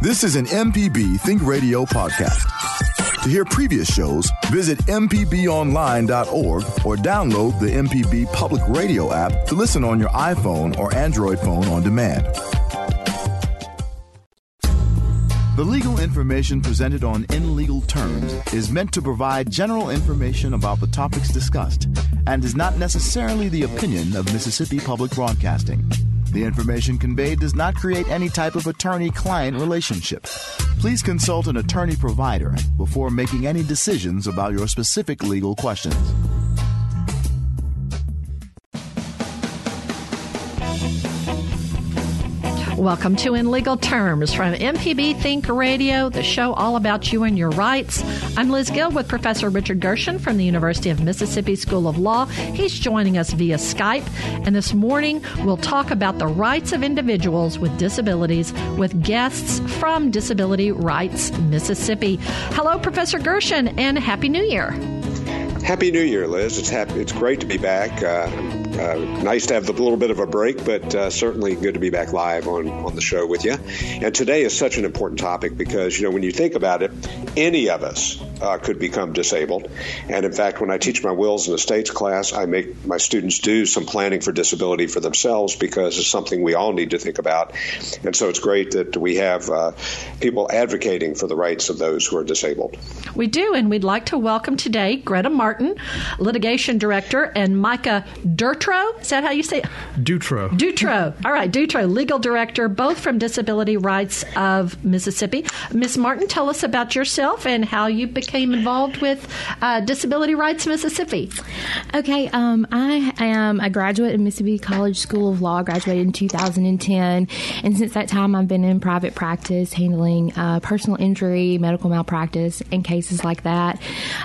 This is an MPB Think Radio podcast. To hear previous shows, visit MPBOnline.org or download the MPB Public Radio app to listen on your iPhone or Android phone on demand. The legal information presented on In Legal Terms is meant to provide general information about the topics discussed and is not necessarily the opinion of Mississippi Public Broadcasting. The information conveyed does not create any type of attorney client relationship. Please consult an attorney provider before making any decisions about your specific legal questions. Welcome to In Legal Terms from MPB Think Radio, the show all about you and your rights. I'm Liz Gill with Professor Richard Gershon from the University of Mississippi School of Law. He's joining us via Skype, and this morning we'll talk about the rights of individuals with disabilities with guests from Disability Rights Mississippi. Hello, Professor Gershon, and Happy New Year. Happy New Year, Liz. It's happy. It's great to be back. Uh, uh, nice to have a little bit of a break, but uh, certainly good to be back live on, on the show with you. And today is such an important topic because, you know, when you think about it, any of us uh, could become disabled. And in fact, when I teach my wills and estates class, I make my students do some planning for disability for themselves because it's something we all need to think about. And so it's great that we have uh, people advocating for the rights of those who are disabled. We do, and we'd like to welcome today Greta Martin, litigation director, and Micah Durtrow. Is that how you say it? Dutro. Dutro. All right, Dutro, legal director, both from Disability Rights of Mississippi. Ms. Martin, tell us about yourself and how you became involved with uh, Disability Rights Mississippi. Okay, um, I am a graduate of Mississippi College School of Law, graduated in 2010, and since that time I've been in private practice handling uh, personal injury, medical malpractice, and cases like that.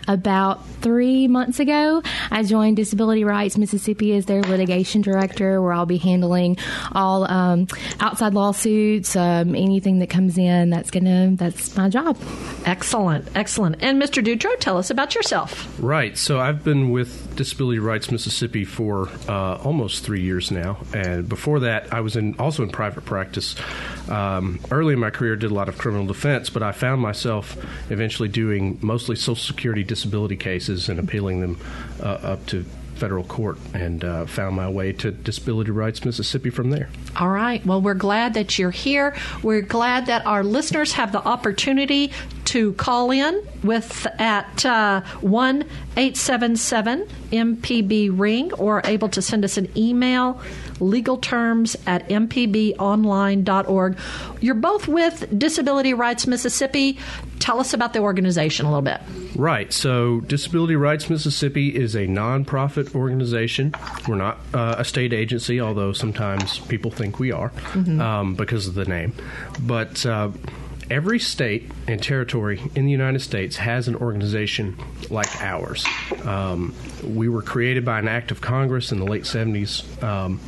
About three months ago, I joined Disability Rights Mississippi as their litigation director, where I'll be handling all um, outside lawsuits, um, anything that comes in. That's gonna that's my job. Excellent, excellent. And Mr. Dutro, tell us about yourself. Right. So I've been with Disability Rights Mississippi for uh, almost three years now, and before that, I was in also in private practice. Um, early in my career, did a lot of criminal defense, but I found myself eventually doing mostly Social Security disability cases and appealing them uh, up to federal court and uh, found my way to Disability Rights Mississippi from there. All right. Well, we're glad that you're here. We're glad that our listeners have the opportunity to call in with at uh, one eight seven seven MPB ring or able to send us an email legal terms at mpbonline.org. You're both with Disability Rights Mississippi. Tell us about the organization a little bit. Right. So, Disability Rights Mississippi is a nonprofit organization. We're not uh, a state agency, although sometimes people think we are mm-hmm. um, because of the name. But uh, every state and territory in the United States has an organization like ours. Um, we were created by an act of Congress in the late 70s. Um,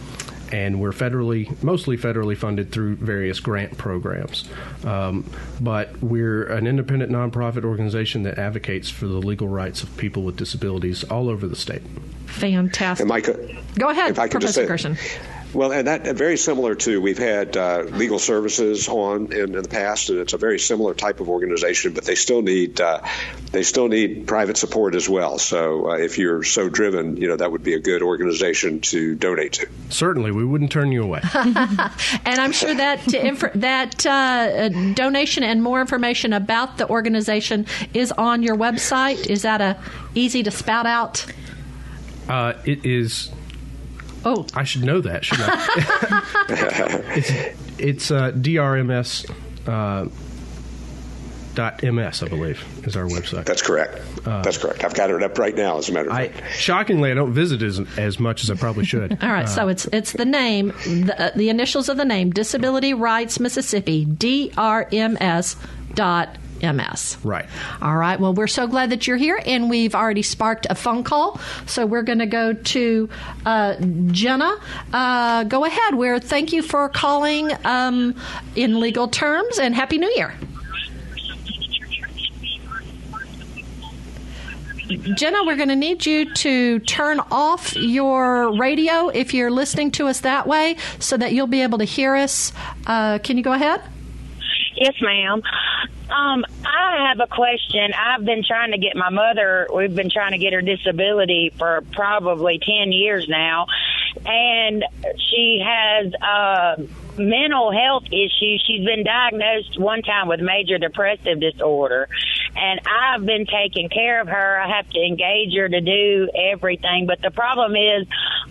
and we're federally, mostly federally funded through various grant programs. Um, but we're an independent nonprofit organization that advocates for the legal rights of people with disabilities all over the state. Fantastic. And Micah, Go ahead, if I could Professor just say, Gershon. Well, and that very similar to we've had uh, legal services on in, in, the past, and it's a very similar type of organization, but they still need uh, they still need private support as well. So uh, if you're so driven, you know that would be a good organization to donate to. Certainly, we wouldn't turn you away. and I'm sure that inf- that uh, donation and more information about the organization is on your website. Is that a easy to spout out? Uh, it is Oh, I should know that, shouldn't I? it's it's uh, DRMS. Uh, Dot ms, I believe, is our website. That's correct. Uh, That's correct. I've got it up right now. As a matter of fact. Shockingly, I don't visit as, as much as I probably should. All right, uh, so it's it's the name, the, uh, the initials of the name, Disability Rights Mississippi, DRMS. Dot MS. Right. All right. Well, we're so glad that you're here, and we've already sparked a phone call. So we're going to go to uh, Jenna. Uh, go ahead. We're thank you for calling um, in legal terms, and happy New Year. Jenna, we're going to need you to turn off your radio if you're listening to us that way so that you'll be able to hear us. Uh, can you go ahead? Yes, ma'am. Um, I have a question. I've been trying to get my mother. We've been trying to get her disability for probably ten years now, and she has uh, mental health issues. She's been diagnosed one time with major depressive disorder, and I've been taking care of her. I have to engage her to do everything, but the problem is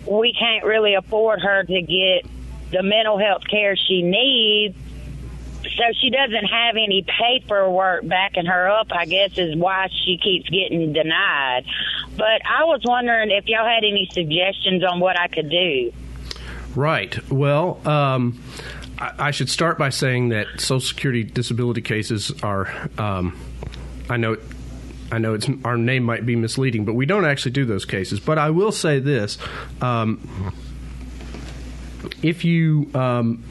we can't really afford her to get the mental health care she needs. So she doesn't have any paperwork backing her up, I guess, is why she keeps getting denied. But I was wondering if y'all had any suggestions on what I could do. Right. Well, um, I, I should start by saying that Social Security disability cases are. Um, I know. I know it's our name might be misleading, but we don't actually do those cases. But I will say this: um, if you um,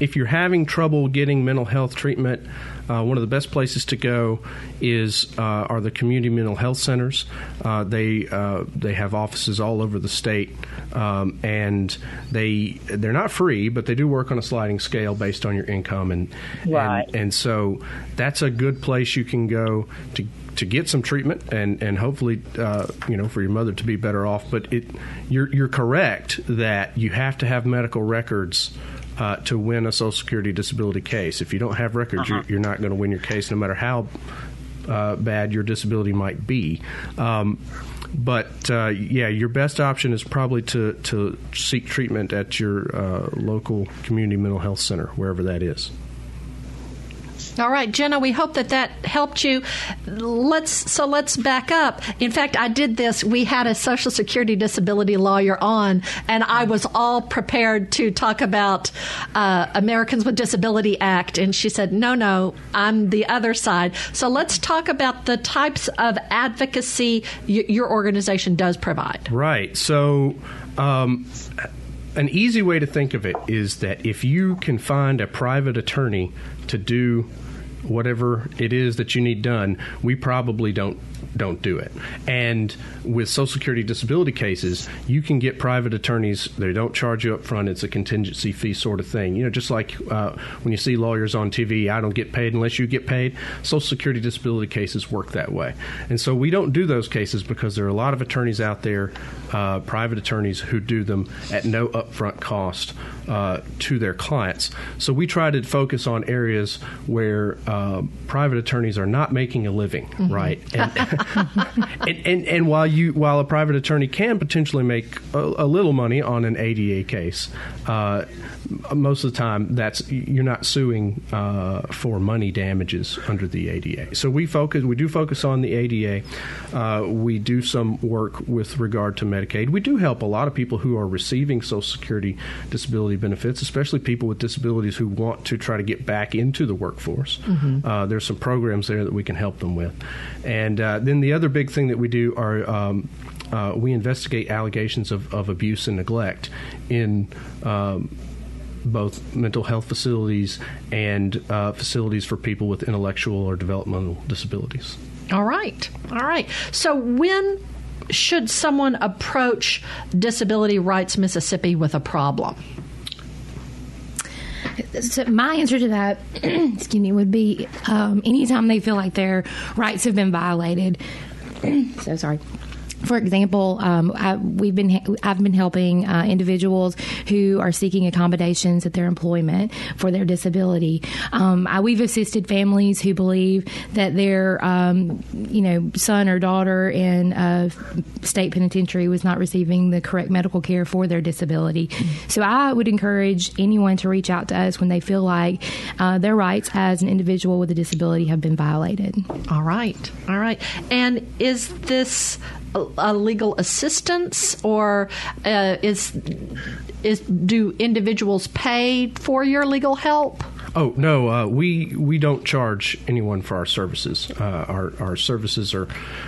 if you're having trouble getting mental health treatment, uh, one of the best places to go is uh, are the community mental health centers. Uh, they uh, they have offices all over the state, um, and they they're not free, but they do work on a sliding scale based on your income, and Right. and, and so that's a good place you can go to to get some treatment and and hopefully uh, you know for your mother to be better off. But it you're you're correct that you have to have medical records. Uh, to win a Social Security disability case, if you don't have records, you're, you're not going to win your case, no matter how uh, bad your disability might be. Um, but uh, yeah, your best option is probably to, to seek treatment at your uh, local community mental health center, wherever that is. All right, Jenna, we hope that that helped you. Let's so let's back up. In fact, I did this. We had a Social Security disability lawyer on, and I was all prepared to talk about uh, Americans with Disability Act, and she said, "No, no, I'm the other side." So let's talk about the types of advocacy y- your organization does provide. Right. So, um, an easy way to think of it is that if you can find a private attorney to do whatever it is that you need done, we probably don't don't do it. And with Social Security disability cases, you can get private attorneys. They don't charge you up front. It's a contingency fee sort of thing. You know, just like uh, when you see lawyers on TV, I don't get paid unless you get paid. Social Security disability cases work that way. And so we don't do those cases because there are a lot of attorneys out there, uh, private attorneys, who do them at no upfront cost uh, to their clients. So we try to focus on areas where uh, private attorneys are not making a living, right? And, and, and and while you while a private attorney can potentially make a, a little money on an ADA case, uh, most of the time that's you're not suing uh, for money damages under the ADA. So we focus we do focus on the ADA. Uh, we do some work with regard to Medicaid. We do help a lot of people who are receiving Social Security disability benefits, especially people with disabilities who want to try to get back into the workforce. Uh, there's some programs there that we can help them with, and then the other big thing that we do are. Um, uh, we investigate allegations of, of abuse and neglect in um, both mental health facilities and uh, facilities for people with intellectual or developmental disabilities. All right. All right. So when should someone approach Disability Rights Mississippi with a problem? So my answer to that, excuse me, would be um, anytime they feel like their rights have been violated. so sorry. For example, um, I, we've been I've been helping uh, individuals who are seeking accommodations at their employment for their disability. Um, I, we've assisted families who believe that their um, you know son or daughter in a state penitentiary was not receiving the correct medical care for their disability. So I would encourage anyone to reach out to us when they feel like uh, their rights as an individual with a disability have been violated. All right. All right. And is this a, legal assistance or uh, is is do individuals pay for your legal help? Oh no, uh, we we don't charge anyone for our services. Uh, our our services are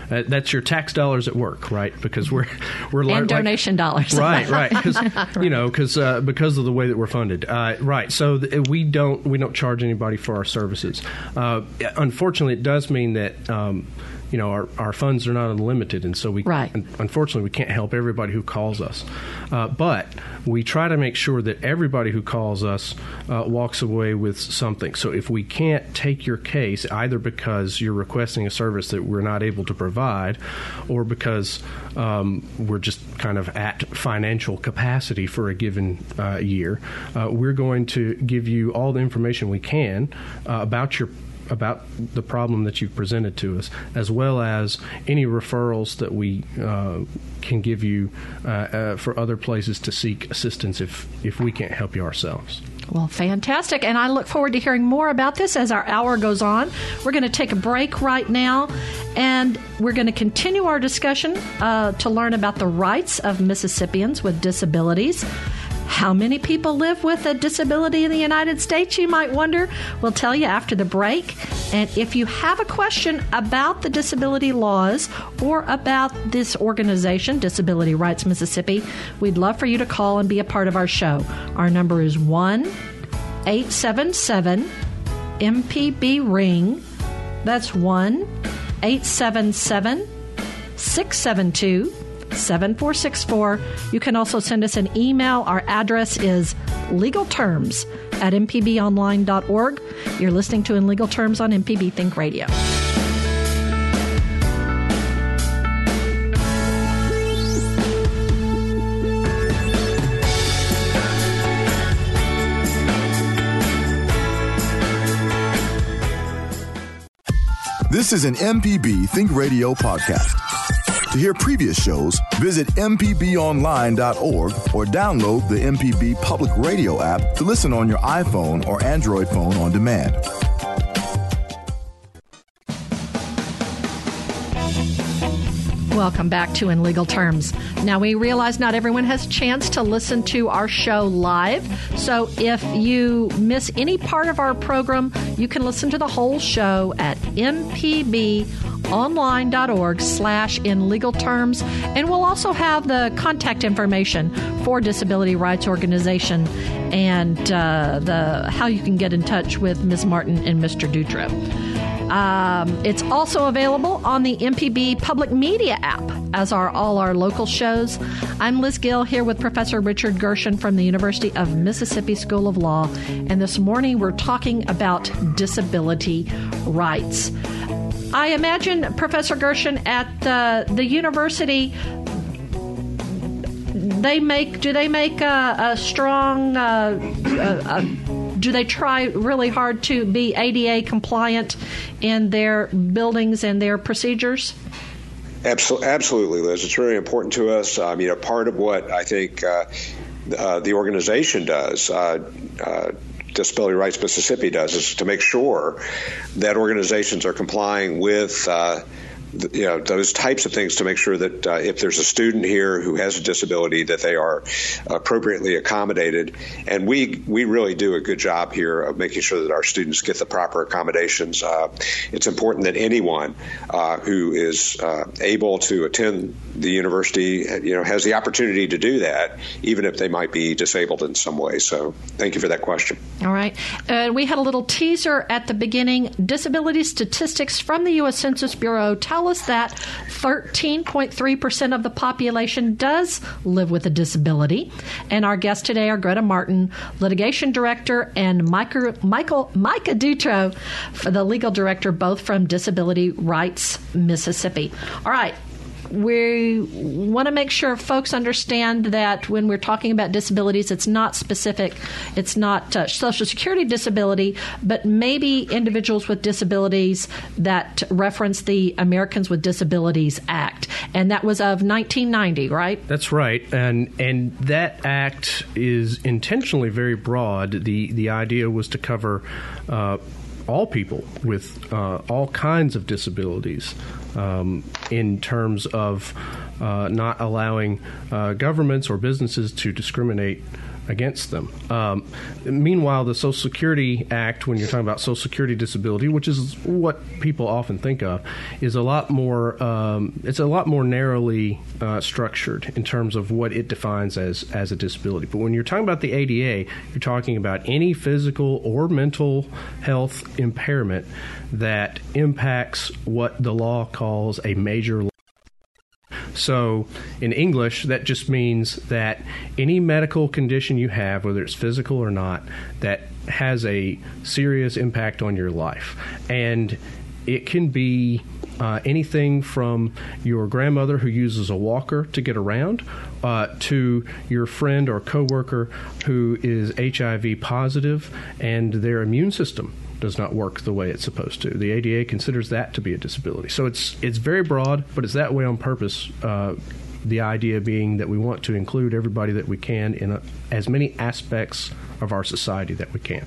uh, that's your tax dollars at work, right? Because we're we're And like- donation dollars. right? Right? Because you know, because uh, because of the way that we're funded, uh, right? So th- we don't we don't charge anybody for our services. Uh, unfortunately, it does mean that. Um, you know, our, our funds are not unlimited, and so we, right. unfortunately, we can't help everybody who calls us. Uh, but we try to make sure that everybody who calls us uh, walks away with something. So if we can't take your case, either because you're requesting a service that we're not able to provide, or because um, we're just kind of at financial capacity for a given uh, year, uh, we're going to give you all the information we can uh, about your about the problem that you've presented to us, as well as any referrals that we uh, can give you uh, uh, for other places to seek assistance if, if we can't help you ourselves. Well, fantastic. And I look forward to hearing more about this as our hour goes on. We're going to take a break right now, and we're going to continue our discussion uh, to learn about the rights of Mississippians with disabilities. How many people live with a disability in the United States, you might wonder? We'll tell you after the break. And if you have a question about the disability laws or about this organization, Disability Rights Mississippi, we'd love for you to call and be a part of our show. Our number is 1 877 MPB Ring. That's 1 877 672 7464. You can also send us an email. Our address is legalterms at mpbonline.org. You're listening to In Legal Terms on MPB Think Radio. This is an MPB Think Radio podcast. To hear previous shows, visit MPBOnline.org or download the MPB Public Radio app to listen on your iPhone or Android phone on demand. Welcome back to In Legal Terms. Now, we realize not everyone has a chance to listen to our show live. So, if you miss any part of our program, you can listen to the whole show at mpbonline.org slash in legal terms. And we'll also have the contact information for Disability Rights Organization and uh, the how you can get in touch with Ms. Martin and Mr. Dutro. Um, it's also available on the MPB Public Media app, as are all our local shows. I'm Liz Gill here with Professor Richard Gershon from the University of Mississippi School of Law, and this morning we're talking about disability rights. I imagine, Professor Gershon, at uh, the university, they make do they make a, a strong uh, a, do they try really hard to be ADA compliant in their buildings and their procedures? Absolutely, Liz. It's very important to us. Um, you know, part of what I think uh, uh, the organization does. Disability Rights Mississippi does is to make sure that organizations are complying with uh, you know those types of things to make sure that uh, if there's a student here who has a disability that they are appropriately accommodated. And we we really do a good job here of making sure that our students get the proper accommodations. Uh, it's important that anyone uh, who is uh, able to attend the university you know has the opportunity to do that even if they might be disabled in some way. So thank you for that question. All right. We had a little teaser at the beginning. Disability statistics from the U.S. Census Bureau. Tell tell us that 13.3% of the population does live with a disability. And our guests today are Greta Martin, litigation director, and Michael, Michael Micah Dutro, the legal director, both from Disability Rights Mississippi. All right, we want to make sure folks understand that when we're talking about disabilities, it's not specific, it's not uh, Social Security disability, but maybe individuals with disabilities that reference the Americans with Disabilities Act, and that was of 1990, right? That's right, and and that act is intentionally very broad. the The idea was to cover. Uh, all people with uh, all kinds of disabilities um, in terms of uh, not allowing uh, governments or businesses to discriminate against them. Um, meanwhile, the Social Security Act, when you're talking about Social Security disability, which is what people often think of, is a lot more. Um, it's a lot more narrowly uh, structured in terms of what it defines as as a disability. But when you're talking about the ADA, you're talking about any physical or mental health impairment that impacts what the law calls a major so, in English, that just means that any medical condition you have, whether it's physical or not, that has a serious impact on your life. And it can be uh, anything from your grandmother who uses a walker to get around uh, to your friend or coworker who is HIV positive and their immune system does not work the way it's supposed to. The ADA considers that to be a disability. So it's it's very broad, but it's that way on purpose. Uh, the idea being that we want to include everybody that we can in a, as many aspects of our society that we can.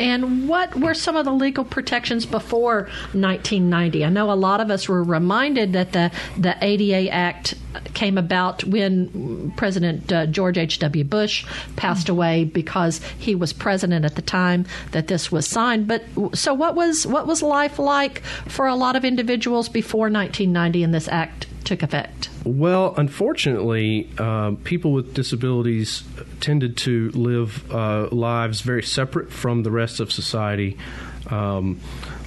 And what were some of the legal protections before 1990? I know a lot of us were reminded that the, the ADA Act came about when President uh, George H.W. Bush passed away because he was president at the time that this was signed. But so what was what was life like for a lot of individuals before 1990 and this act took effect? Well, unfortunately, uh, people with disabilities tended to live uh, lives very separate from the rest of society, um,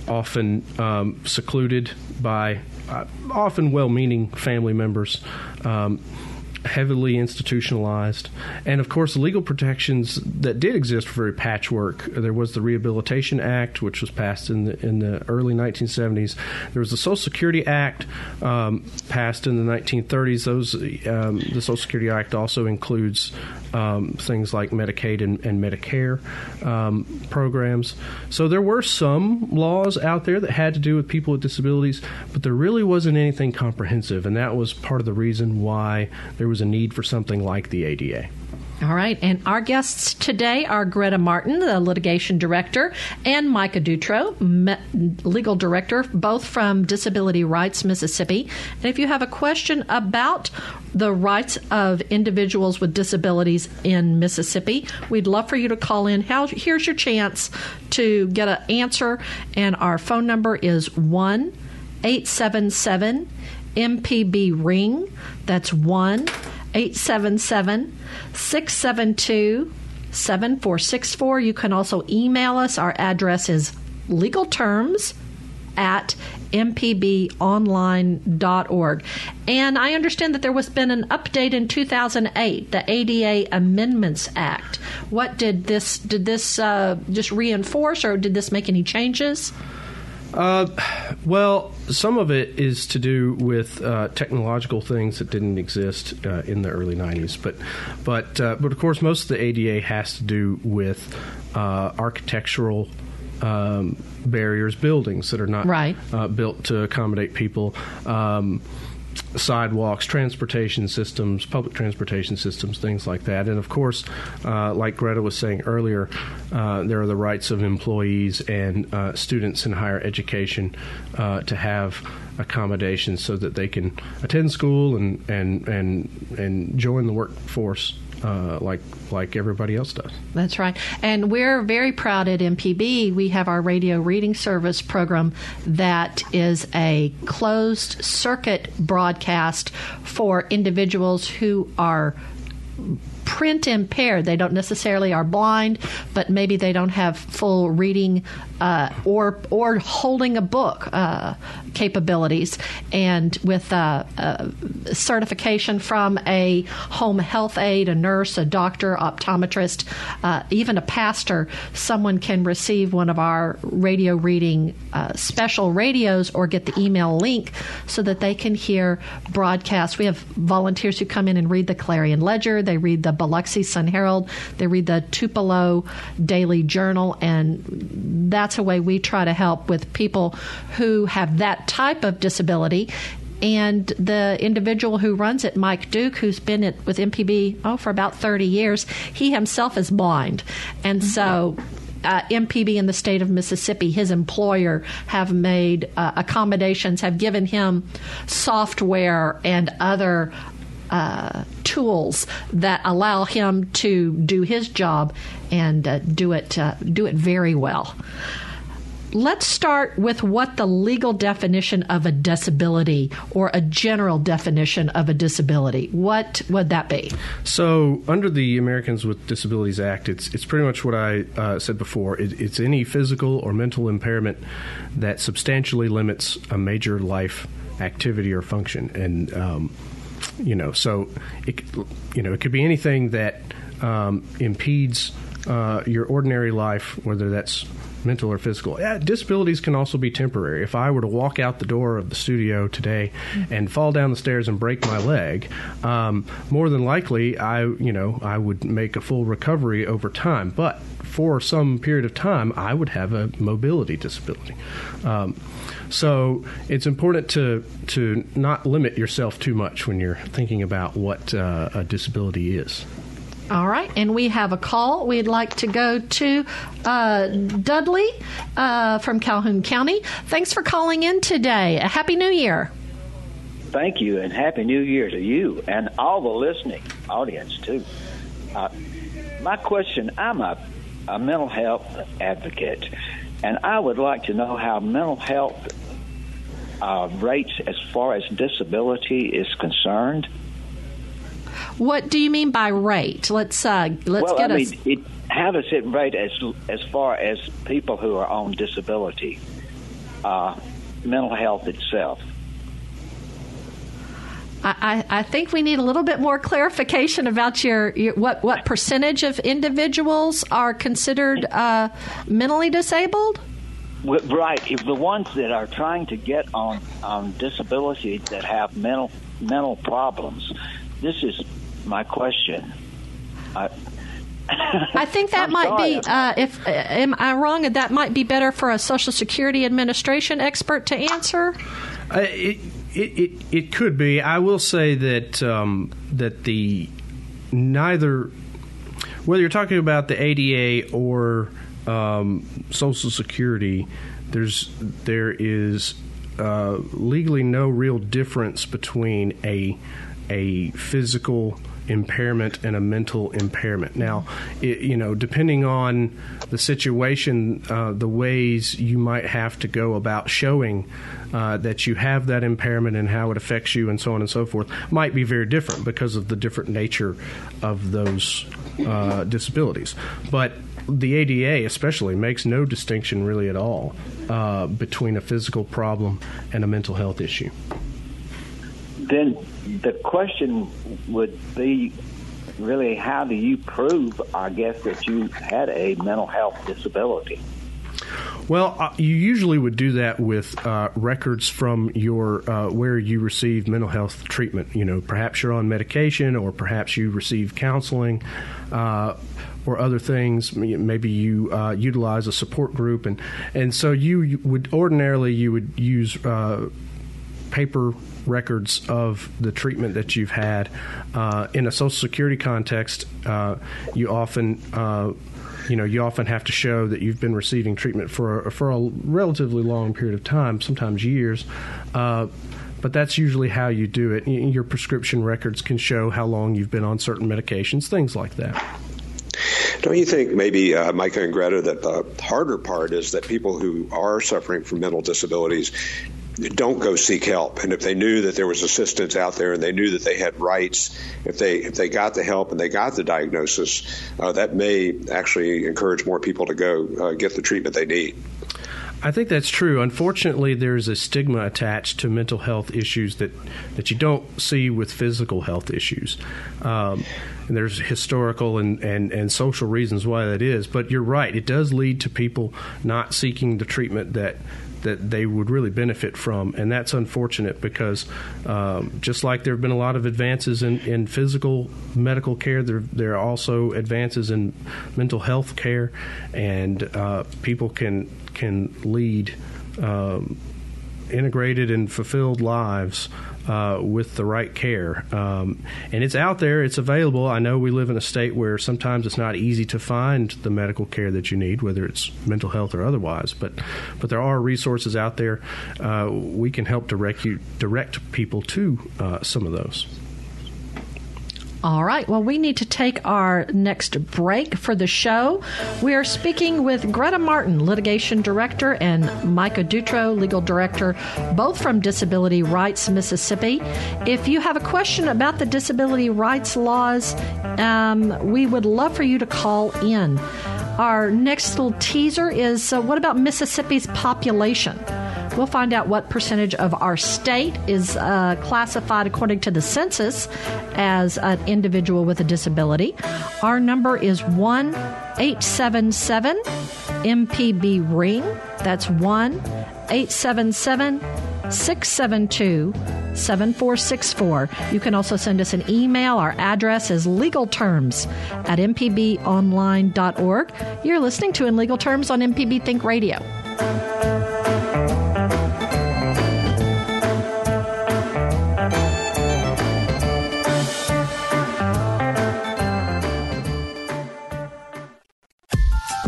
often um, secluded by uh, often well meaning family members. Um, heavily institutionalized. And of course, the legal protections that did exist were very patchwork. There was the Rehabilitation Act, which was passed in the, in the early 1970s. There was the Social Security Act, um, passed in the 1930s. Those um, the Social Security Act also includes um, things like Medicaid and, and Medicare um, programs. So there were some laws out there that had to do with people with disabilities, but there really wasn't anything comprehensive, and that was part of the reason why there was a need for something like the ADA. All right, and our guests today are Greta Martin, the litigation director, and Micah Dutro, me- legal director, both from Disability Rights Mississippi. And if you have a question about the rights of individuals with disabilities in Mississippi, we'd love for you to call in. How, here's your chance to get an answer, and our phone number is 1 877 MPB Ring. That's 1 877 672 7464. You can also email us. Our address is legalterms at mpbonline.org. And I understand that there was been an update in 2008, the ADA Amendments Act. What did this did this uh, just reinforce, or did this make any changes? Uh, well, some of it is to do with uh, technological things that didn't exist uh, in the early '90s, but but uh, but of course, most of the ADA has to do with uh, architectural. Um, barriers, buildings that are not right. Uh, built to accommodate people. Um, sidewalks, transportation systems, public transportation systems, things like that. And of course, uh, like Greta was saying earlier, uh, there are the rights of employees and uh, students in higher education uh, to have accommodations so that they can attend school and and and and join the workforce uh, like like everybody else does. That's right, and we're very proud at MPB. We have our radio reading service program that is a closed circuit broadcast for individuals who are print impaired. They don't necessarily are blind, but maybe they don't have full reading uh, or or holding a book uh, capabilities. And with uh, certification from a home health aide, a nurse, a doctor, optometrist, uh, even a pastor, someone can receive one of our radio reading uh, special radios or get the email link so that they can hear broadcasts. We have volunteers who come in and read the Clarion Ledger. They read the Biloxi Sun Herald. They read the Tupelo Daily Journal, and that's a way we try to help with people who have that type of disability and the individual who runs it, Mike Duke, who's been at, with MPB oh for about 30 years, he himself is blind, and so. Uh, MPB in the state of Mississippi, his employer, have made uh, accommodations, have given him software and other uh, tools that allow him to do his job and uh, do it uh, do it very well. Let's start with what the legal definition of a disability or a general definition of a disability. What would that be? So, under the Americans with Disabilities Act, it's it's pretty much what I uh, said before. It, it's any physical or mental impairment that substantially limits a major life activity or function, and um, you know, so it you know it could be anything that um, impedes uh, your ordinary life, whether that's mental or physical. Yeah, disabilities can also be temporary. If I were to walk out the door of the studio today and fall down the stairs and break my leg, um, more than likely I, you know, I would make a full recovery over time. But for some period of time, I would have a mobility disability. Um, so it's important to to not limit yourself too much when you're thinking about what uh, a disability is. All right, and we have a call. We'd like to go to uh, Dudley uh, from Calhoun County. Thanks for calling in today. A happy New Year. Thank you, and happy New Year to you and all the listening audience too. Uh, my question: I'm a, a mental health advocate, and I would like to know how mental health uh, rates, as far as disability is concerned, what do you mean by rate? Let's uh, let's well, get I us. mean, it, how does it rate as as far as people who are on disability, uh, mental health itself? I, I think we need a little bit more clarification about your, your what what percentage of individuals are considered uh, mentally disabled. Right, if the ones that are trying to get on on disability that have mental mental problems, this is my question. I, I think that I'm might sorry. be. Uh, if uh, am I wrong? That might be better for a Social Security Administration expert to answer. Uh, it, it, it, it could be. I will say that um, that the neither whether you're talking about the ADA or um, Social Security, there's there is uh, legally no real difference between a a physical impairment and a mental impairment. Now, it, you know, depending on the situation, uh, the ways you might have to go about showing uh, that you have that impairment and how it affects you and so on and so forth might be very different because of the different nature of those uh, disabilities. But the ADA, especially, makes no distinction really at all uh, between a physical problem and a mental health issue. Then the question would be really how do you prove, I guess, that you had a mental health disability? Well, uh, you usually would do that with uh, records from your uh, where you receive mental health treatment. You know, perhaps you're on medication, or perhaps you receive counseling, uh, or other things. Maybe you uh, utilize a support group, and and so you, would ordinarily you would use uh, paper records of the treatment that you've had. Uh, in a Social Security context, uh, you often uh, you know you often have to show that you've been receiving treatment for a, for a relatively long period of time, sometimes years. Uh, but that's usually how you do it. Your prescription records can show how long you've been on certain medications, things like that. Don't you think maybe, uh, Micah and Greta, that the harder part is that people who are suffering from mental disabilities don't go seek help. And if they knew that there was assistance out there and they knew that they had rights, if they if they got the help and they got the diagnosis, uh, that may actually encourage more people to go uh, get the treatment they need. I think that's true. Unfortunately, there's a stigma attached to mental health issues that, that you don't see with physical health issues. Um, and there's historical and, and, and social reasons why that is. But you're right, it does lead to people not seeking the treatment that that they would really benefit from, and that's unfortunate because um, just like there have been a lot of advances in, in physical medical care, there there are also advances in mental health care, and uh, people can can lead um, integrated and fulfilled lives uh, with the right care. Um, and it's out there, it's available. I know we live in a state where sometimes it's not easy to find the medical care that you need, whether it's mental health or otherwise. But but there are resources out there. Uh, we can help direct you direct people to uh, some of those. All right. Well, we need to take our next break for the show. We are speaking with Greta Martin, litigation director, and Micah Dutro, legal director, both from Disability Rights Mississippi. If you have a question about the disability rights laws, um, we would love for you to call in. Our next little teaser is uh, what about Mississippi's population? We'll find out what percentage of our state is uh, classified according to the census as an individual with a disability. Our number is 1 877 MPB Ring. That's 1 877 672 7464. You can also send us an email. Our address is legalterms at mpbonline.org. You're listening to In Legal Terms on MPB Think Radio.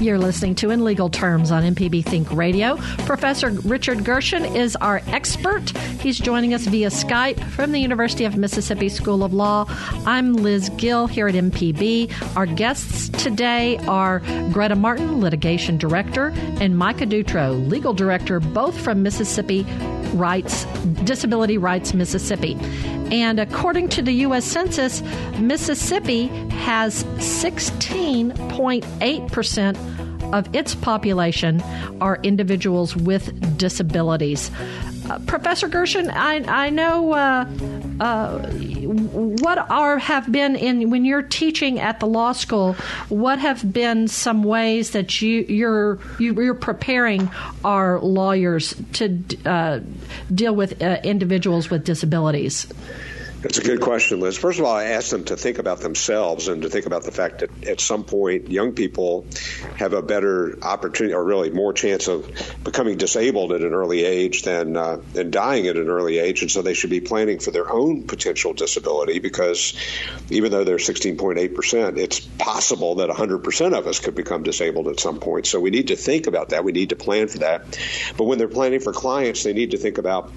You're listening to In Legal Terms on MPB Think Radio. Professor Richard Gershon is our expert. He's joining us via Skype from the University of Mississippi School of Law. I'm Liz Gill here at MPB. Our guests today are Greta Martin, litigation director, and Micah Dutro, legal director, both from Mississippi Rights, Disability Rights Mississippi. And according to the U.S. Census, Mississippi has 16.8% of its population are individuals with disabilities. Professor Gershon, I, I know uh, uh, what are have been in when you're teaching at the law school. What have been some ways that you you're you, are you are preparing our lawyers to uh, deal with uh, individuals with disabilities? That's a good question, Liz. First of all, I asked them to think about themselves and to think about the fact that at some point, young people have a better opportunity, or really more chance of becoming disabled at an early age than uh, than dying at an early age, and so they should be planning for their own potential disability because even though they're 16.8 percent, it's possible that 100 percent of us could become disabled at some point. So we need to think about that. We need to plan for that. But when they're planning for clients, they need to think about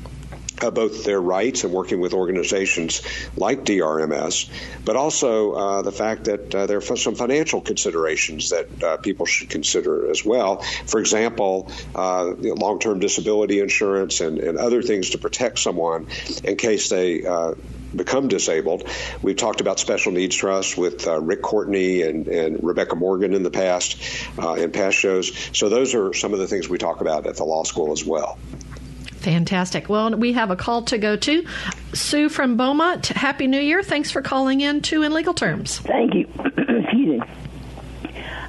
uh, both their rights and working with organizations like DRMS, but also uh, the fact that uh, there are some financial considerations that uh, people should consider as well. For example, uh, long term disability insurance and, and, other things to protect someone in case they uh, become disabled. We've talked about special needs trusts with uh, Rick Courtney and, and, Rebecca Morgan in the past, uh, in past shows. So those are some of the things we talk about at the law school as well. Fantastic. Well, we have a call to go to. Sue from Beaumont, Happy New Year. Thanks for calling in to In Legal Terms. Thank you. Excuse me.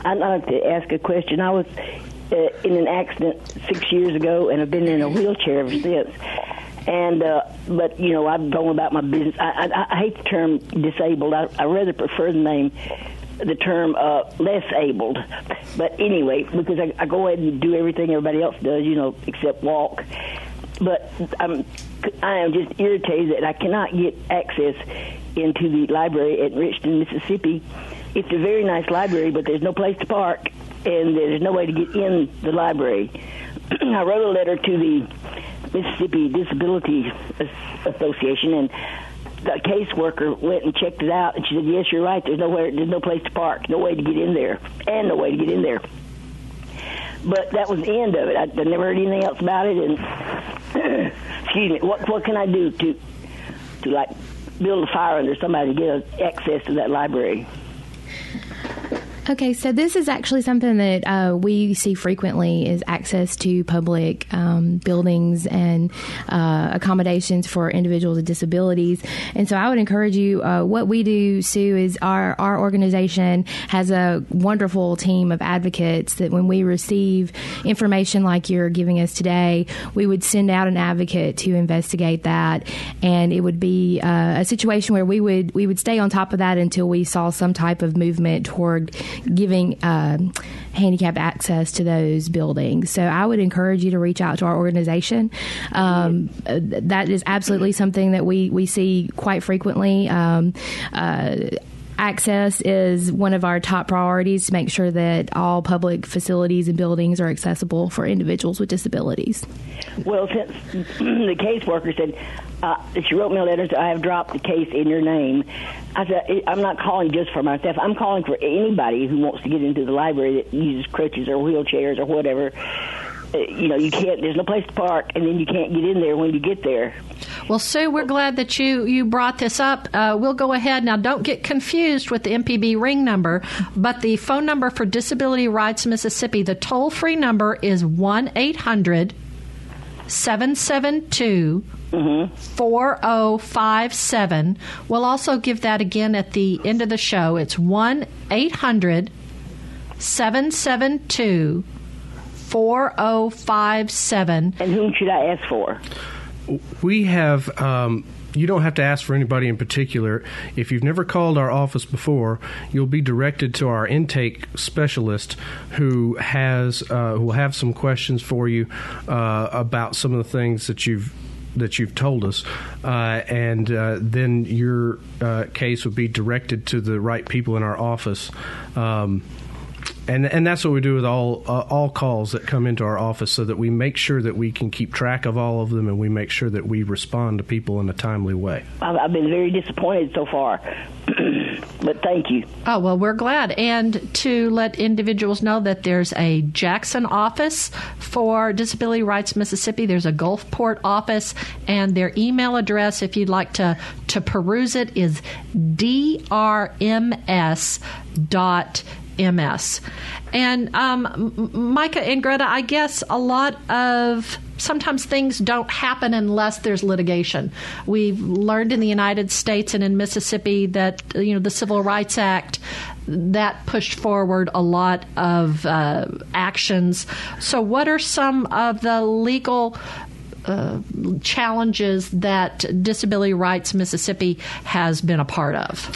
I'd like to ask a question. I was uh, in an accident six years ago, and I've been in a wheelchair ever since. And uh, but you know I'm going about my business. I, I, I hate the term disabled. I, I rather prefer the name the term uh, less abled. But anyway, because I, I go ahead and do everything everybody else does, you know, except walk but I'm I am just irritated that I cannot get access into the library at Richton, Mississippi. It's a very nice library, but there's no place to park, and there's no way to get in the library. I wrote a letter to the Mississippi Disability Association, and the caseworker went and checked it out, and she said, "Yes, you're right. There's nowhere, there's no place to park, no way to get in there, and no way to get in there." But that was the end of it. I, I never heard anything else about it, and excuse me, what what can I do to to like build a fire under somebody to get access to that library? Okay, so this is actually something that uh, we see frequently is access to public um, buildings and uh, accommodations for individuals with disabilities. And so I would encourage you. Uh, what we do, Sue, is our our organization has a wonderful team of advocates that when we receive information like you're giving us today, we would send out an advocate to investigate that, and it would be uh, a situation where we would we would stay on top of that until we saw some type of movement toward giving uh, handicap access to those buildings. So I would encourage you to reach out to our organization. Um, that is absolutely something that we, we see quite frequently. Um, uh, access is one of our top priorities to make sure that all public facilities and buildings are accessible for individuals with disabilities. Well, since the caseworker said uh, she wrote me a letter, that I have dropped the case in your name. I said I'm not calling just for myself. I'm calling for anybody who wants to get into the library that uses crutches or wheelchairs or whatever you know, you can't. There's no place to park, and then you can't get in there when you get there. Well, Sue, we're glad that you you brought this up. Uh, we'll go ahead now. Don't get confused with the MPB ring number, but the phone number for Disability Rights Mississippi, the toll free number is one eight hundred seven seven two. 4057. We'll also give that again at the end of the show. It's 1 800 772 4057. And whom should I ask for? We have. Um, you don't have to ask for anybody in particular. If you've never called our office before, you'll be directed to our intake specialist, who has uh, who will have some questions for you uh, about some of the things that you've that you've told us, uh, and uh, then your uh, case would be directed to the right people in our office. Um, and and that's what we do with all uh, all calls that come into our office, so that we make sure that we can keep track of all of them, and we make sure that we respond to people in a timely way. I've been very disappointed so far, but thank you. Oh well, we're glad, and to let individuals know that there's a Jackson office for Disability Rights Mississippi. There's a Gulfport office, and their email address, if you'd like to to peruse it, is drms dot MS. And um, Micah and Greta, I guess a lot of sometimes things don't happen unless there's litigation. We've learned in the United States and in Mississippi that you know the Civil Rights Act that pushed forward a lot of uh, actions. So, what are some of the legal uh, challenges that Disability Rights Mississippi has been a part of?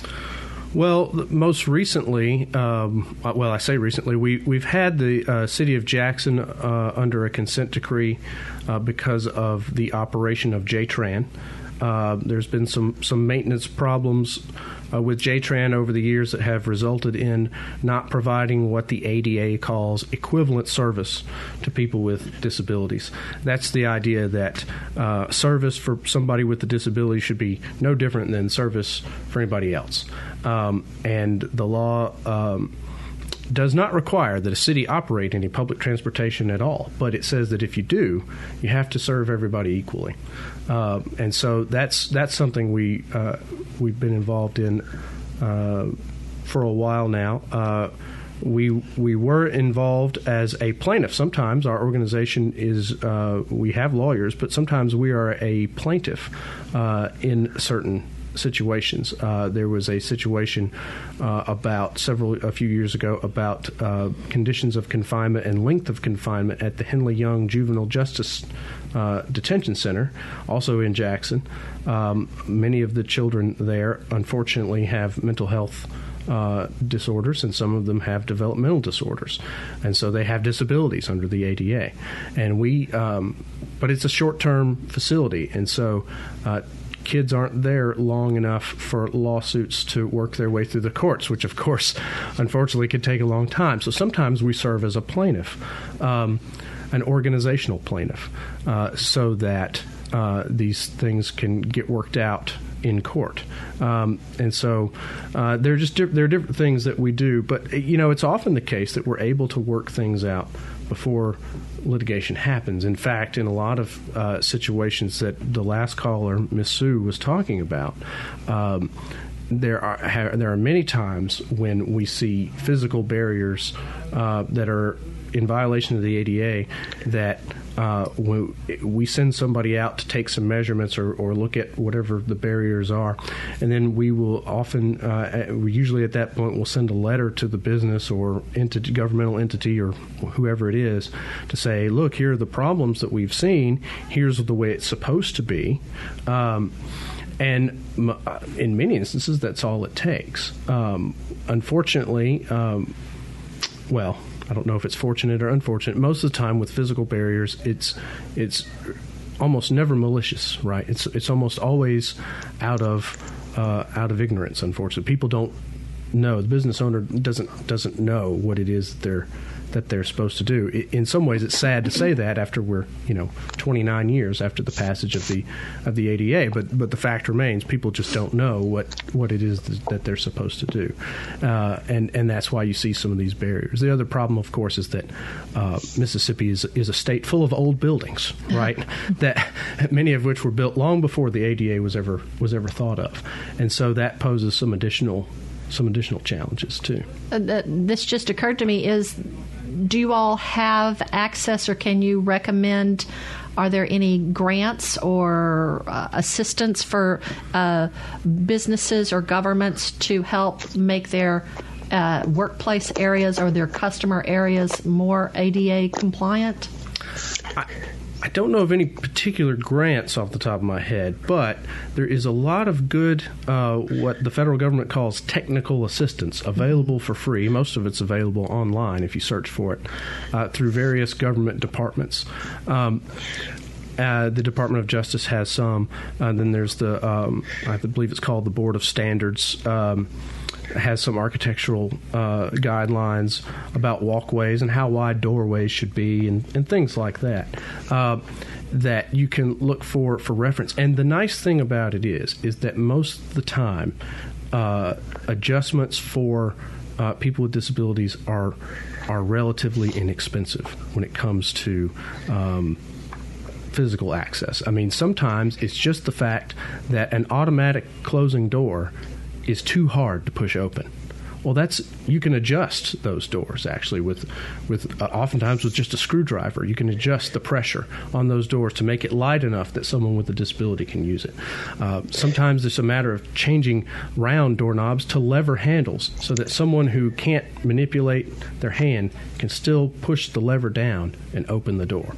Well, most recently, um, well, I say recently, we we've had the uh, city of Jackson uh, under a consent decree uh, because of the operation of JTRAN. Uh, there's been some some maintenance problems uh, with JTRAN over the years that have resulted in not providing what the ADA calls equivalent service to people with disabilities. That's the idea that uh, service for somebody with a disability should be no different than service for anybody else. Um, and the law. Um, does not require that a city operate any public transportation at all, but it says that if you do, you have to serve everybody equally. Uh, and so that's that's something we uh, we've been involved in uh, for a while now. Uh, we we were involved as a plaintiff. Sometimes our organization is uh, we have lawyers, but sometimes we are a plaintiff uh, in certain situations. Uh, there was a situation uh, about several a few years ago about uh, conditions of confinement and length of confinement at the Henley Young Juvenile Justice uh, Detention Center, also in Jackson. Um, many of the children there, unfortunately, have mental health. Uh, disorders, and some of them have developmental disorders, and so they have disabilities under the ADA. And we, um, but it's a short-term facility, and so uh, kids aren't there long enough for lawsuits to work their way through the courts, which, of course, unfortunately, could take a long time. So sometimes we serve as a plaintiff, um, an organizational plaintiff, uh, so that uh, these things can get worked out in court. Um, and so uh, there are just di- there are different things that we do, but you know it's often the case that we're able to work things out before litigation happens. In fact, in a lot of uh, situations that the last caller, Miss Sue, was talking about. Um, there are there are many times when we see physical barriers uh, that are in violation of the ADA that uh, when we send somebody out to take some measurements or, or look at whatever the barriers are, and then we will often, uh, we usually at that point, we'll send a letter to the business or entity, governmental entity or whoever it is to say, look, here are the problems that we've seen. Here's the way it's supposed to be. Um, and in many instances, that's all it takes. Um, unfortunately, um, well, I don't know if it's fortunate or unfortunate. Most of the time, with physical barriers, it's it's almost never malicious, right? It's it's almost always out of uh, out of ignorance. Unfortunately, people don't know. The business owner doesn't doesn't know what it is that they're that they're supposed to do. In some ways, it's sad to say that after we're you know 29 years after the passage of the of the ADA, but but the fact remains, people just don't know what what it is that they're supposed to do, uh, and and that's why you see some of these barriers. The other problem, of course, is that uh, Mississippi is is a state full of old buildings, right? that many of which were built long before the ADA was ever was ever thought of, and so that poses some additional some additional challenges too. Uh, this just occurred to me is do you all have access or can you recommend? Are there any grants or uh, assistance for uh, businesses or governments to help make their uh, workplace areas or their customer areas more ADA compliant? I, I don't know of any particular grants off the top of my head, but there is a lot of good, uh, what the federal government calls technical assistance available for free. Most of it's available online if you search for it uh, through various government departments. Um, uh, the Department of Justice has some. Uh, then there's the, um, I believe it's called the Board of Standards. Um, has some architectural uh, guidelines about walkways and how wide doorways should be and, and things like that. Uh, that you can look for for reference. And the nice thing about it is, is that most of the time, uh, adjustments for uh, people with disabilities are are relatively inexpensive when it comes to. Um, physical access. I mean, sometimes it's just the fact that an automatic closing door is too hard to push open. Well, that's you can adjust those doors actually with with uh, oftentimes with just a screwdriver. You can adjust the pressure on those doors to make it light enough that someone with a disability can use it. Uh, sometimes it's a matter of changing round doorknobs to lever handles so that someone who can't manipulate their hand can still push the lever down and open the door.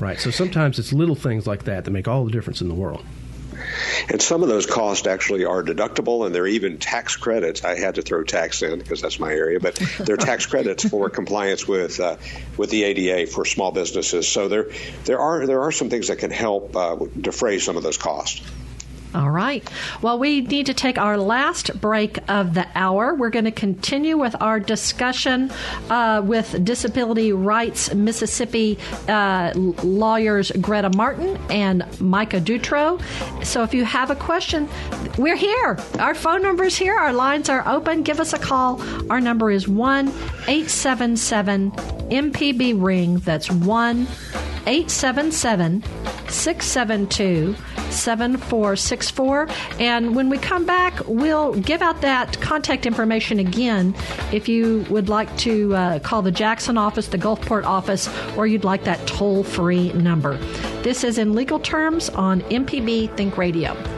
Right. So sometimes it's little things like that that make all the difference in the world. And some of those costs actually are deductible, and they're even tax credits. I had to throw tax in because that's my area, but they're tax credits for compliance with uh, with the ADA for small businesses. So there there are there are some things that can help uh, defray some of those costs. All right. Well, we need to take our last break of the hour. We're going to continue with our discussion uh, with Disability Rights Mississippi uh, lawyers Greta Martin and Micah Dutro. So if you have a question, we're here. Our phone number is here. Our lines are open. Give us a call. Our number is 1 877 MPB Ring. That's 1 877 672 7464. And when we come back, we'll give out that contact information again if you would like to uh, call the Jackson office, the Gulfport office, or you'd like that toll free number. This is in legal terms on MPB Think Radio.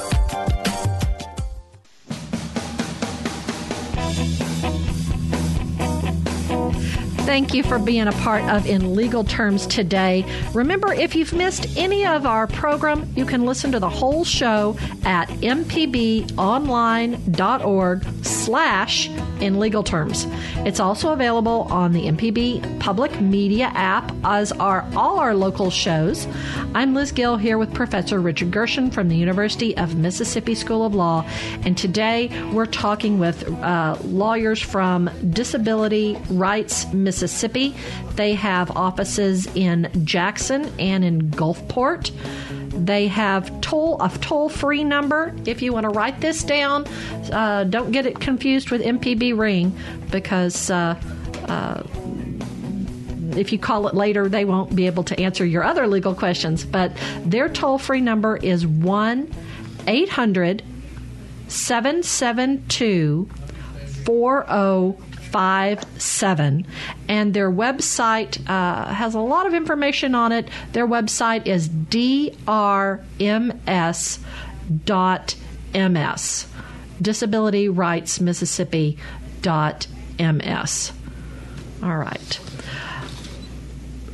Thank you for being a part of In Legal Terms today. Remember, if you've missed any of our program, you can listen to the whole show at mpbonline.org slash in legal terms. It's also available on the MPB Public Media app, as are all our local shows. I'm Liz Gill here with Professor Richard Gershon from the University of Mississippi School of Law, and today we're talking with uh, lawyers from Disability Rights Mississippi. They have offices in Jackson and in Gulfport. They have toll a toll free number. If you want to write this down, uh, don't get it confused with MPB Ring because. Uh, uh, if you call it later, they won't be able to answer your other legal questions. But their toll free number is 1 800 772 4057. And their website uh, has a lot of information on it. Their website is drms.ms. Disability Rights Mississippi dot ms. All right.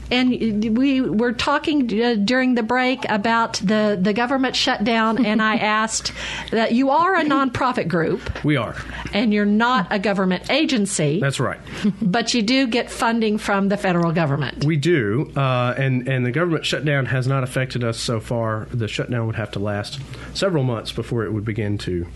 And we were talking uh, during the break about the, the government shutdown, and I asked that you are a nonprofit group. We are. And you're not a government agency. That's right. but you do get funding from the federal government. We do, uh, and and the government shutdown has not affected us so far. The shutdown would have to last several months before it would begin to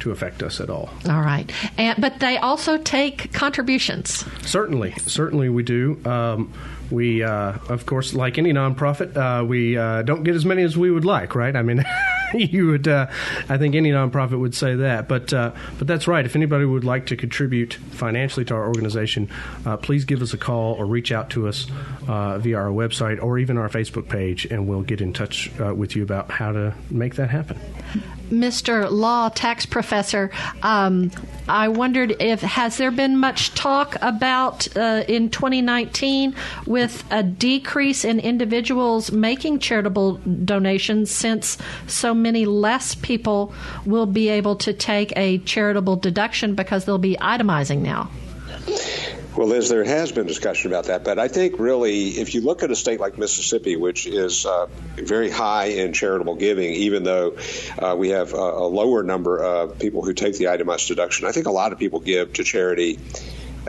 to affect us at all. All right, and, but they also take contributions. Certainly, certainly we do. Um, we, uh, of course, like any nonprofit, uh, we uh, don't get as many as we would like, right? I mean, you would, uh, I think any nonprofit would say that, but uh, but that's right. If anybody would like to contribute financially to our organization, uh, please give us a call or reach out to us via our website or even our Facebook page, and we'll get in touch with you about how to make that happen. Mr. Law tax professor, um, I wondered if has there been much talk about uh, in 2019 with a decrease in individuals making charitable donations since so many less people will be able to take a charitable deduction because they'll be itemizing now. Well, Liz, there has been discussion about that, but I think really, if you look at a state like Mississippi, which is uh, very high in charitable giving, even though uh, we have a, a, lower number of people who take the itemized deduction, I think a lot of people give to charity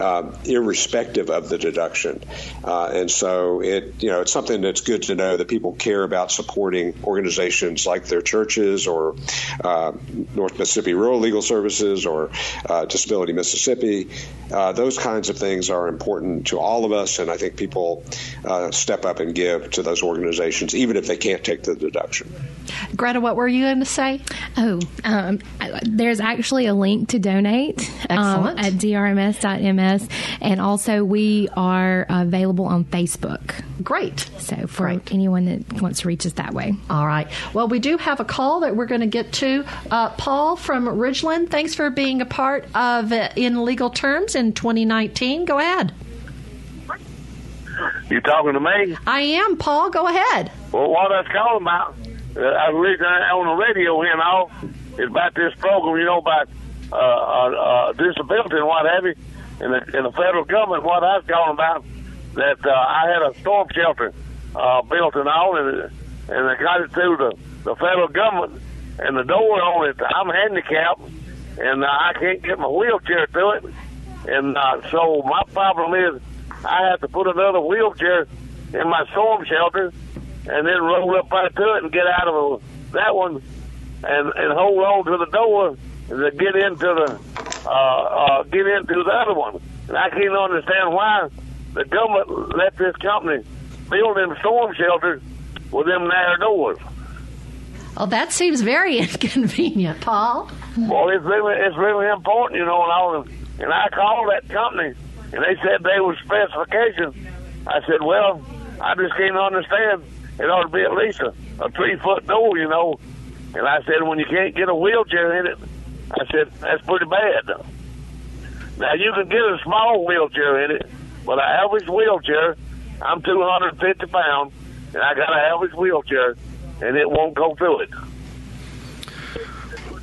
uh, irrespective of the deduction. Uh, and so it, you know, it's something that's good to know that people care about supporting organizations like their churches or uh, North Mississippi Rural Legal Services or uh, Disability Mississippi. Uh, those kinds of things are important to all of us, and I think people uh, step up and give to those organizations, even if they can't take the deduction. Greta, what were you going to say? Oh, um, there's actually a link to donate um, at drms.ms and also we are available on Facebook. Great. So for Great. anyone that wants to reach us that way. All right. Well, we do have a call that we're going to get to. Uh, Paul from Ridgeland, thanks for being a part of uh, In Legal Terms in 2019. Go ahead. You talking to me? I am, Paul. Go ahead. Well, what I was calling about, uh, I was listening on the radio here now, is about this program, you know, about uh, uh, uh disability and what have you in the, in the federal government, what I was talking about, that uh, I had a storm shelter uh, built and all, and, and I got it through the, the federal government, and the door on it, I'm handicapped, and uh, I can't get my wheelchair to it. And uh, so my problem is I have to put another wheelchair in my storm shelter and then roll up right to it and get out of that one and, and hold on to the door to get into the uh, uh, get into the other one. And I can't understand why the government let this company build them storm shelters with them narrow doors. Oh, that seems very inconvenient, Paul. Well, it's really it's really important, you know. And I was, and I called that company, and they said they were specifications. I said, well, I just can't understand. It ought to be at least a, a three foot door, you know. And I said, when you can't get a wheelchair in it, I said, that's pretty bad. Now, you can get a small wheelchair in it, but an average wheelchair, I'm 250 pounds, and I got an average wheelchair, and it won't go through it.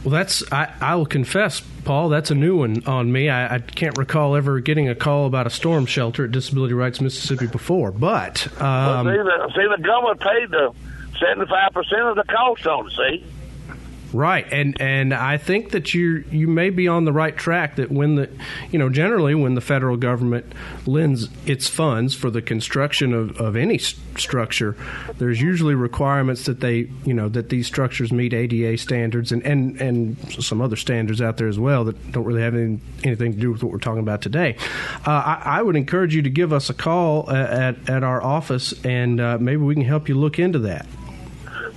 Well, that's, I, I will confess, Paul, that's a new one on me. I, I, can't recall ever getting a call about a storm shelter at Disability Rights Mississippi before, but. Um, well, see, the, see, the government paid the 75% of the cost on it, see? Right, and and I think that you you may be on the right track. That when the you know generally when the federal government lends its funds for the construction of, of any st- structure, there's usually requirements that they you know that these structures meet ADA standards and and and some other standards out there as well that don't really have any, anything to do with what we're talking about today. Uh, I, I, would encourage you to give us a call at at our office, and uh, maybe we can help you look into that.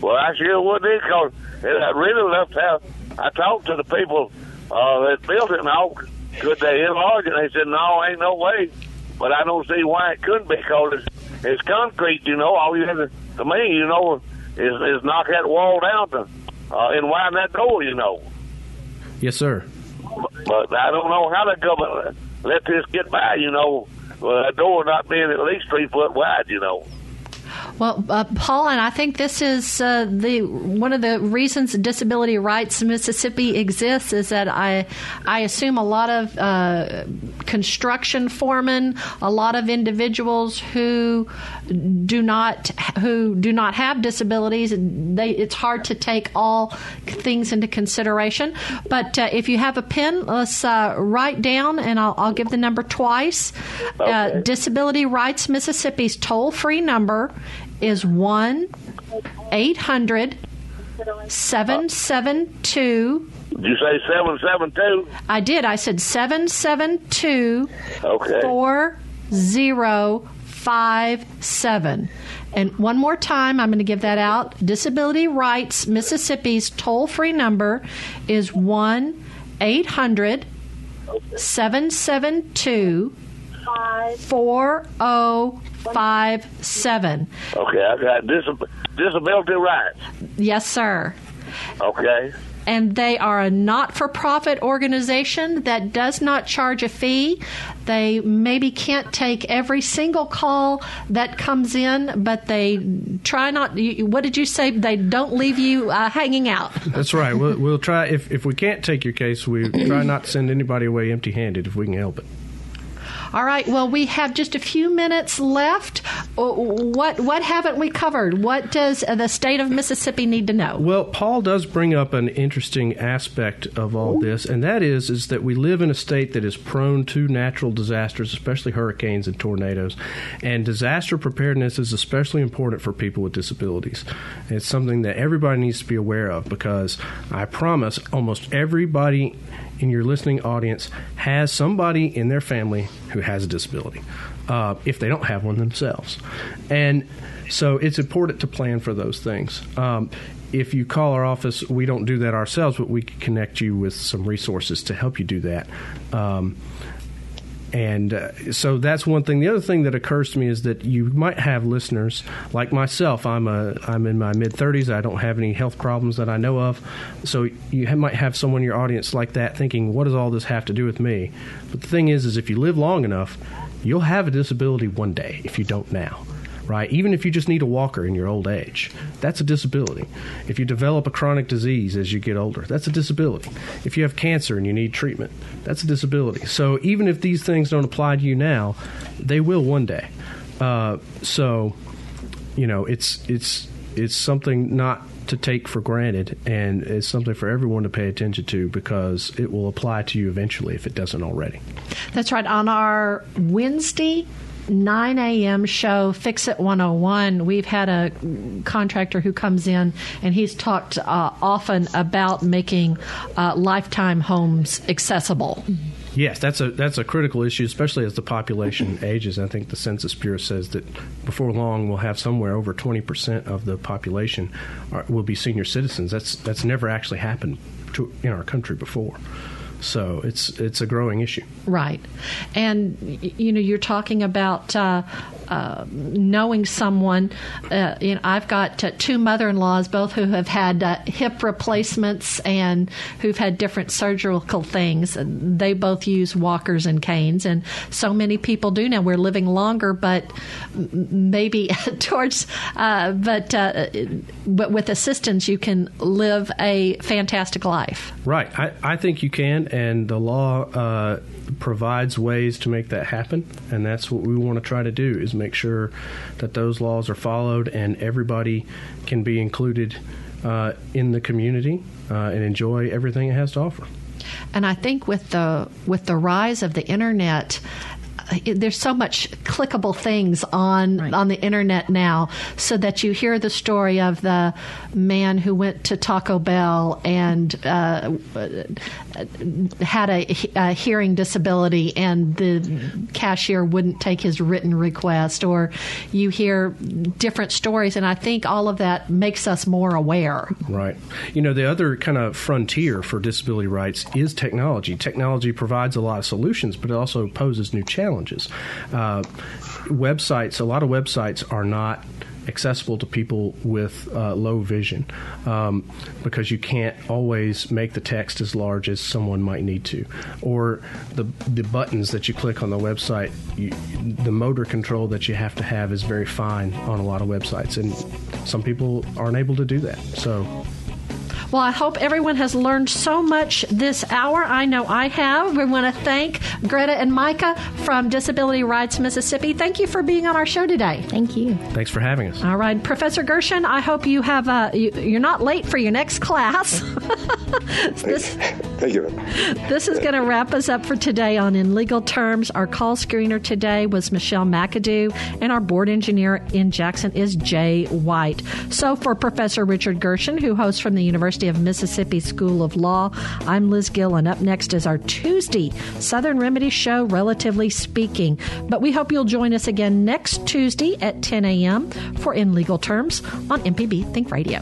Well, I sure would, because I really left out. I talked to the people uh, that built it, and all could they enlarge it? They said, no, ain't no way. But I don't see why it couldn't be, because it's, it's concrete, you know. All you have to, to me, you know, is, is knock that wall down to, uh, and widen that door, you know. Yes, sir. but I don't know how the government let this get by. You know, uh, a door not being at least three foot wide. You know. Well, uh, Paul, and I think this is uh, the one of the reasons Disability Rights Mississippi exists is that I I assume a lot of uh, construction foremen, a lot of individuals who do not who do not have disabilities, they it's hard to take all things into consideration. But uh, if you have a pen, let's uh, write down, and I'll, I'll give the number twice. Uh, Okay. Disability Rights Mississippi's toll free number is 1 800 772. Did you say seven seven two? I did. I said 772 Okay. 4057. And one more time, I'm going to give that out. Disability Rights Mississippi's toll free number is 1 800 772 4057. Okay, I got disab- disability rights. Yes, sir. Okay. and they are a not for profit organization that does not charge a fee. They maybe can't take every single call that comes in, but they try not. What did you say? They don't leave you uh, hanging out. That's right. We'll, we'll try if if we can't take your case, we try not to send anybody away empty-handed if we can help it. All right. Well, we have just a few minutes left. Uh, What what haven't we covered? What does the state of Mississippi need to know? Well, Paul does bring up an interesting aspect of all this, and that is is that we live in a state that is prone to natural disasters, especially hurricanes and tornadoes. And disaster preparedness is especially important for people with disabilities. It's something that everybody needs to be aware of because I promise almost everybody in your listening audience has somebody in their family who has a disability, uh, if they don't have one themselves. And so it's important to plan for those things. Um, if you call our office, we don't do that ourselves, but we can connect you with some resources to help you do that. Um, and uh, so that's one thing. The other thing that occurs to me is that you might have listeners like myself. I'm a I'm in my mid 30s. I don't have any health problems that I know of. So you ha- might have someone in your audience like that thinking, "What does all this have to do with me?" But the thing is, is if you live long enough, you'll have a disability one day if you don't now right? Even if you just need a walker in your old age, that's a disability. If you develop a chronic disease as you get older, that's a disability. If you have cancer and you need treatment, that's a disability. So even if these things don't apply to you now, they will one day. Uh, so, you know, it's it's it's something not to take for granted, and it's something for everyone to pay attention to because it will apply to you eventually if it doesn't already. That's right. On our Wednesday 9 a.m. show, Fix It 101, we've had a contractor who comes in and he's talked uh, often about making uh, lifetime homes accessible. Yes, that's a that's a critical issue, especially as the population ages. I think the Census Bureau says that before long we'll have somewhere over twenty percent of the population are, will be senior citizens. That's that's never actually happened to, in our country before. So it's it's a growing issue. Right. And, you know, you're talking about uh, uh, knowing someone. Uh, you know, I've got uh, two mother in laws, both who have had uh, hip replacements and who've had different surgical things. They both use walkers and canes. And so many people do now. We're living longer, but maybe towards, uh, but, uh, but with assistance, you can live a fantastic life. Right. I, I think you can, and the law provides ways to make that happen, and that's what we want to try to do is make sure that those laws are followed and everybody can be included uh, in the community uh, and enjoy everything it has to offer. And I think with the with the rise of the internet, there's so much clickable things on on the internet now, so that you hear the story of the man who went to Taco Bell and uh, uh, had a, a hearing disability, and the cashier wouldn't take his written request, or you hear different stories, and I think all of that makes us more aware. Right. You know, the other kind of frontier for disability rights is technology. Technology provides a lot of solutions, but it also poses new challenges. Uh, websites, a lot of websites are not accessible to people with uh, low vision um, because you can't always make the text as large as someone might need to, or the the buttons that you click on the website, you, the motor control that you have to have is very fine on a lot of websites, and some people aren't able to do that. So well, I hope everyone has learned so much this hour. I know I have. We want to thank Greta and Micah from Disability Rights Mississippi. Thank you for being on our show today. Thank you. Thanks for having us. All right, Professor Gershon. I hope you have uh, you, are not late for your next class. this, thank you. This is going to wrap us up for today on In Legal Terms. Our call screener today was Michelle McAdoo, and our board engineer in Jackson is Jay White. So for Professor Richard Gershon, who hosts from the University of Mississippi School of Law. I'm Liz Gill, and up next is our Tuesday Southern Remedy show, Relatively Speaking. But we hope you'll join us again next Tuesday at 10 a.m. for In Legal Terms on MPB Think Radio.